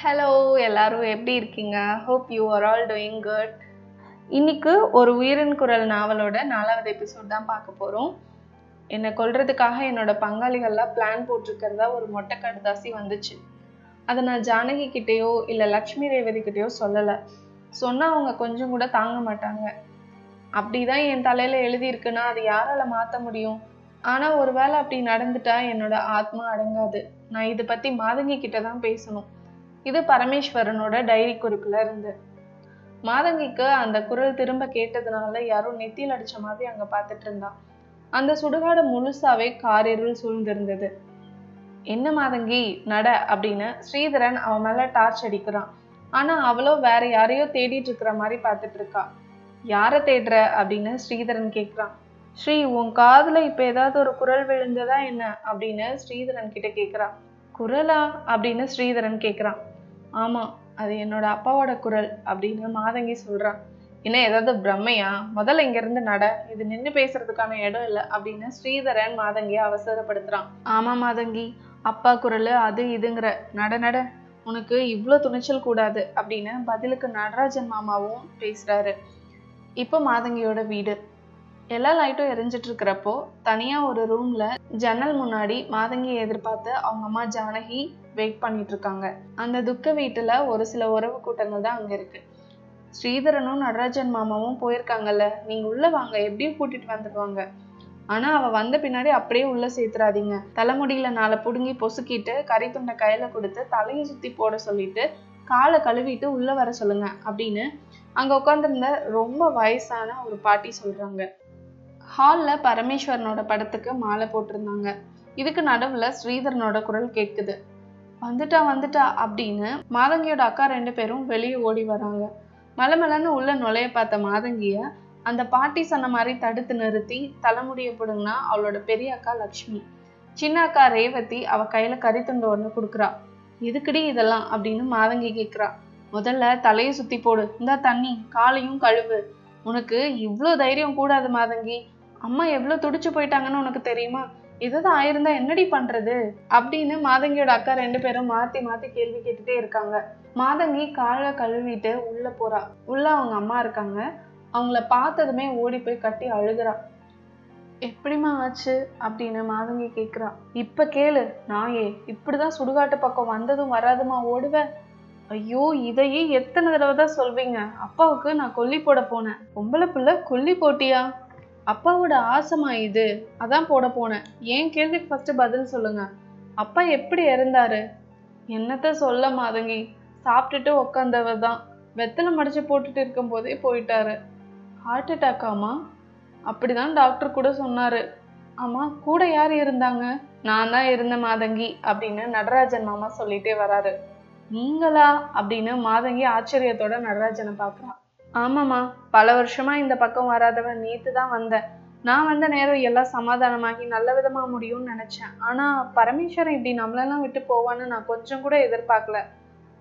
Hello எல்லாரும் எப்படி இருக்கீங்க? Hope you are all doing good இன்னைக்கு ஒரு உயிரின் குரல் நாவலோட நாலாவது எபிசோட் தான் பார்க்க போகிறோம் என்னை கொல்றதுக்காக என்னோட பங்காளிகள்லாம் பிளான் போட்டிருக்கிறதா ஒரு மொட்டை கடுதாசி வந்துச்சு. அதை நான் ஜானகி கிட்டேயோ இல்லை லக்ஷ்மி ரேவதி கிட்டேயோ சொல்லலை. சொன்னால் அவங்க கொஞ்சம் கூட தாங்க மாட்டாங்க. அப்படி தான் என் தலையில் எழுதியிருக்குன்னா அது யாரால மாற்ற முடியும்? ஆனால் ஒருவேளை அப்படி நடந்துட்டா என்னோட ஆத்மா அடங்காது. நான் இதை பற்றி மாதங்கி கிட்ட தான் பேசணும். இது பரமேஸ்வரனோட டைரி குறிப்புல இருந்து. மாதங்கிக்கு அந்த குரல் திரும்ப கேட்டதுனால யாரோ நெத்தியில் அடிச்ச மாதிரி அங்க பார்த்துட்டு இருந்தான். அந்த சுடுகாடு முழுசாவே காரிருள் சூழ்ந்திருந்தது. என்ன மாதங்கி நட அப்படின்னு ஸ்ரீதரன் அவன் மேல டார்ச் அடிக்கிறான். ஆனா அவளோ வேற யாரையோ தேடிட்டு இருக்கிற மாதிரி பார்த்துட்டு இருக்கா. யாரை தேடுற? அப்படின்னு ஸ்ரீதரன் கேட்குறான். ஸ்ரீ உன் காதுல இப்ப ஏதாவது ஒரு குரல் விழுந்ததா என்ன? அப்படின்னு ஸ்ரீதரன் கிட்ட கேட்குறான். குரலா? அப்படின்னு ஸ்ரீதரன் கேக்குறான் ஆமா அது என்னோட அப்பாவோட குரல் அப்படின்னு மாதங்கி சொல்றான் என்ன ஏதாவது பிரம்மையா? முதல்ல இங்க இருந்து நட இது நின்று பேசுறதுக்கான இடம் இல்லை அப்படின்னு ஸ்ரீதரன் மாதங்கியை அவசரப்படுத்துறான். ஆமா மாதங்கி அப்பா குரல் அது இதுங்கிற நட நட உனக்கு இவ்வளோ துணிச்சல் கூடாது அப்படின்னு பதிலுக்கு நடராஜன் மாமாவும் பேசுறாரு. இப்போ மாதங்கியோட வீடு. எல்லா லைட்டும் எரிஞ்சிட்டு இருக்கிறப்போ தனியா ஒரு ரூம்ல ஜன்னல் முன்னாடி மாதங்கியை எதிர்பார்த்து அவங்க அம்மா ஜானகி வெயிட் பண்ணிட்டு இருக்காங்க அந்த துக்க வீட்டுல ஒரு சில உறவு கூட்டங்கள் தான் அங்க இருக்கு. ஸ்ரீதரனும் நடராஜன் மாமாவும் போயிருக்காங்கல்ல நீங்க உள்ள வாங்க எப்படியும் கூட்டிட்டு வந்துடுவாங்க. ஆனா அவ வந்த பின்னாடி அப்படியே உள்ள சேர்த்துறாதீங்க. தலைமுடியில நாளை புடுங்கி பொசுக்கிட்டு கறி துண்டை கையில கொடுத்து தலையை சுத்தி போட சொல்லிட்டு காலை கழுவிட்டு உள்ள வர சொல்லுங்க அப்படின்னு அங்க உட்காந்துருந்த ரொம்ப வயசான ஒரு பாட்டி சொல்றாங்க. ஹாலில் பரமேஸ்வரனோட படத்துக்கு மாலை போட்டிருந்தாங்க. இதுக்கு நடுவில் ஸ்ரீதரனோட குரல் கேட்குது. வந்துட்டா வந்துட்டா அப்படின்னு மாதங்கியோட அக்கா ரெண்டு பேரும் வெளியே ஓடி வராங்க. மலமலன்னு உள்ள நுழைய பார்த்த மாதங்கிய அந்த பாட்டி சொன்ன மாதிரி தடுத்து நிறுத்தி தலைமுடிய பிடுங்கினா அவளோட பெரிய அக்கா லக்ஷ்மி. சின்ன அக்கா ரேவதி அவ கையில கறித்துண்டு ஒன்று கொடுக்குறா. எதுக்குடி இதெல்லாம்? அப்படின்னு மாதங்கி கேட்குறா. முதல்ல தலையை சுத்தி போடு. இந்த தண்ணி காலையும் கழுவு. உனக்கு இவ்வளோ தைரியம் கூடாது மாதங்கி. அம்மா எவ்வளோ துடிச்சு போயிட்டாங்கன்னு உனக்கு தெரியுமா? இதுதான் ஆயிருந்தா என்னடி பண்றது? அப்படின்னு மாதங்கியோட அக்கா ரெண்டு பேரும் மாத்தி மாத்தி கேள்வி கேட்டுட்டே இருக்காங்க. மாதங்கி காலை கழுவிட்டு உள்ள போறா. உள்ள அவங்க அம்மா இருக்காங்க. அவங்கள பார்த்ததுமே ஓடி போய் கட்டி அழுகிறா. எப்படிம்மா ஆச்சு? அப்படின்னு மாதங்கி கேட்குறா இப்ப கேளு நாயே இப்படிதான் சுடுகாட்டு பக்கம் வந்ததும் வராதுமா ஓடுவேன் ஐயோ இதையே எத்தனை தடவை தான் சொல்வீங்க? அப்பாவுக்கு நான் கொல்லி போட போனேன். பொம்பளை பிள்ளை கொல்லி போட்டியா? அப்பாவோட ஆசைமா இது? அதான் போட போனேன். ஏன் கேள்விக்கு ஃபர்ஸ்ட் பதில் சொல்லுங்க. அப்பா எப்படி இறந்தாரு? என்னத்த சொல்ல மாதங்கி? சாப்பிட்டுட்டு உக்காந்தவர் தான் வெத்தலை மடிச்சு போட்டுட்டு இருக்கும் போதே போயிட்டாரு ஹார்ட் அட்டாக்காமா அப்படிதான் டாக்டர் கூட சொன்னாரு. ஆமா கூட யார் இருந்தாங்க? நான் தான் இருந்த மாதங்கி அப்படின்னு நடராஜன் மாமா சொல்லிட்டே வராரு. நீங்களா? அப்படின்னு மாதங்கி ஆச்சரியத்தோட நடராஜனை பார்க்கறான் ஆமாம்மா. பல வருஷமா இந்த பக்கம் வராதவன் நேத்து தான் வந்தேன். நான் வந்த நேரம் எல்லாம் சமாதானமாகி நல்ல விதமா முடியும்னு நினைச்சேன். ஆனா பரமேஸ்வரன் இப்படி நம்மளெல்லாம் விட்டு போவான்னு நான் கொஞ்சம் கூட எதிர்பார்க்கல.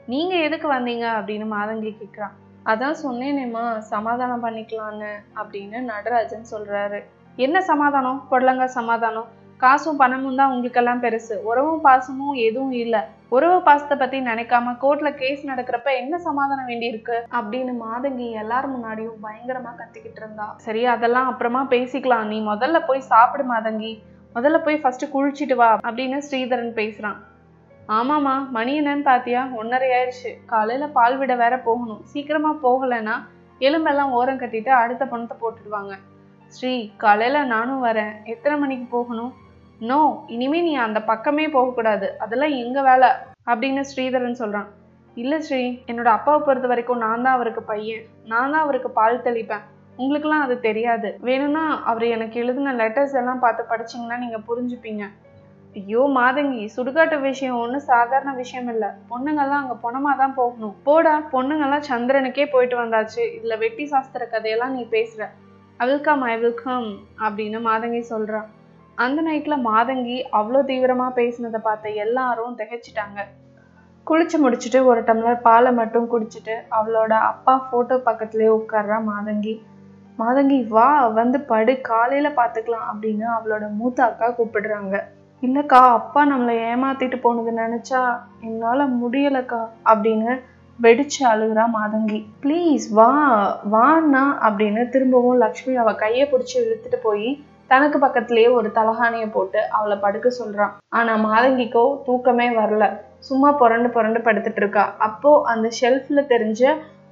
நீங்க எதுக்கு வந்தீங்க அப்படின்னு மாதங்கி கேட்குறான் அதான் சொன்னேனேம்மா சமாதானம் பண்ணிக்கலான்னு அப்படின்னு நடராஜன் சொல்றாரு. என்ன சமாதானம்? பொடலங்க சமாதானம். காசும் பணமும் தான் உங்களுக்கெல்லாம் பெருசு. உறவும் பாசமும் எதுவும் இல்லை. உறவு பாசத்தை பத்தி நினைக்காம கோர்ட்ல கேஸ் நடக்கிறப்ப என்ன சமாதானம் வேண்டி இருக்கு அப்படின்னு மாதங்கி எல்லார் முன்னாடியும் பயங்கரமா கத்திக்கிட்டு இருந்தா. சரி அதெல்லாம் அப்புறமா பேசிக்கலாம். நீ முதல்ல போய் சாப்பிடு மாதங்கி. முதல்ல போய் ஃபர்ஸ்ட் குளிச்சிட்டு வா அப்படின்னு ஸ்ரீதரன் பேசுறான். ஆமாம்மா மணி என்னன்னு பாத்தியா? ஒன்னரை ஆயிடுச்சு. காலையில பால் விட வேற போகணும். சீக்கிரமா போகலைன்னா எலும்பெல்லாம் ஓரம் கட்டிட்டு அடுத்த பணத்தை போட்டுடுவாங்க. ஸ்ரீ காலையில நானும் வரேன். எத்தனை மணிக்கு போகணும்? நோ இனிமே நீ அந்த பக்கமே போகக்கூடாது அதெல்லாம் எங்க வேலை? அப்படின்னு ஸ்ரீதரன் சொல்றான். இல்ல ஸ்ரீ என்னோட அப்பாவை பொறுத்த வரைக்கும் நான் தான் அவருக்கு பையன். நான் தான் அவருக்கு பால் தெளிப்பேன். உங்களுக்குலாம் அது தெரியாது. வேணும்னா அவர் எனக்கு எழுதின லெட்டர்ஸ் எல்லாம் பார்த்து படிச்சிங்கன்னா நீங்க புரிஞ்சுப்பீங்க. ஐயோ மாதங்கி சுடுகாட்டு விஷயம் ஒன்றும் சாதாரண விஷயம் இல்லை. பொண்ணுங்கெல்லாம் அங்கே பொணமாக தான் போகணும். போடா பொண்ணுங்கெல்லாம் சந்திரனுக்கே போயிட்டு வந்தாச்சு. இதில் வெட்டி சாஸ்திர கதையெல்லாம் நீ பேசுகிற அவில்கம் ஐ வெல்கம் அப்படின்னு மாதங்கி சொல்கிறான் அந்த நைட்ல மாதங்கி அவ்வளோ தீவிரமா பேசினதை பார்த்த எல்லாரும் திகைச்சிட்டாங்க. குளிச்சு முடிச்சுட்டு ஒரு டம்ளர் பாலை மட்டும் குடிச்சிட்டு அவளோட அப்பா போட்டோ பக்கத்துலேயே உட்கார்றா மாதங்கி. மாதங்கி வா வந்து படு காலையில பாத்துக்கலாம் அப்படின்னு அவளோட மூத்த அக்கா கூப்பிடுறாங்க. இல்லைக்கா அப்பா நம்மளை ஏமாத்திட்டு போனது நினைச்சா என்னால முடியலக்கா அப்படின்னு வெடிச்சு அழுகுறா மாதங்கி. ப்ளீஸ் வா வாண்ணா அப்படின்னு திரும்பவும் லக்ஷ்மி அவ கையை பிடிச்சி இழுத்துட்டு போய் தனக்கு பக்கத்திலேயே ஒரு தலகாணிய போட்டு அவளை படுக்க சொல்றான். ஆனா மாதங்கிக்கோ தூக்கமே வரல. சும்மா புரண்டு புரண்டு படுத்துட்டு இருக்கா. அப்போ அந்த ஷெல்ஃப்ல தெரிஞ்ச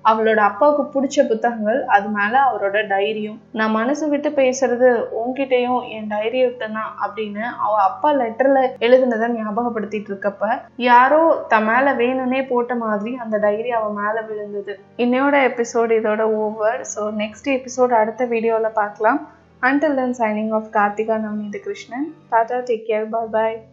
அவளோட அப்பாவுக்கு பிடிச்ச புத்தகங்கள் அது மேல அவரோட டைரியும் நான் மனசு விட்டு பேசுறது உன்கிட்டயும் என் டைரியை விட்டனா அப்படின்னு அவ அப்பா லெட்டர்ல எழுதுனதை ஞாபகப்படுத்திட்டு இருக்கப்ப யாரோ த மேல வேணும்னே போட்ட மாதிரி அந்த டைரி அவ மேல விழுந்தது. இன்னையோட எபிசோடு இதோட ஓவர் ஸோ நெக்ஸ்ட் எபிசோட் அடுத்த வீடியோல பார்க்கலாம். Until then, signing off Kartika Namni Krishnan. Tata, take care, bye bye.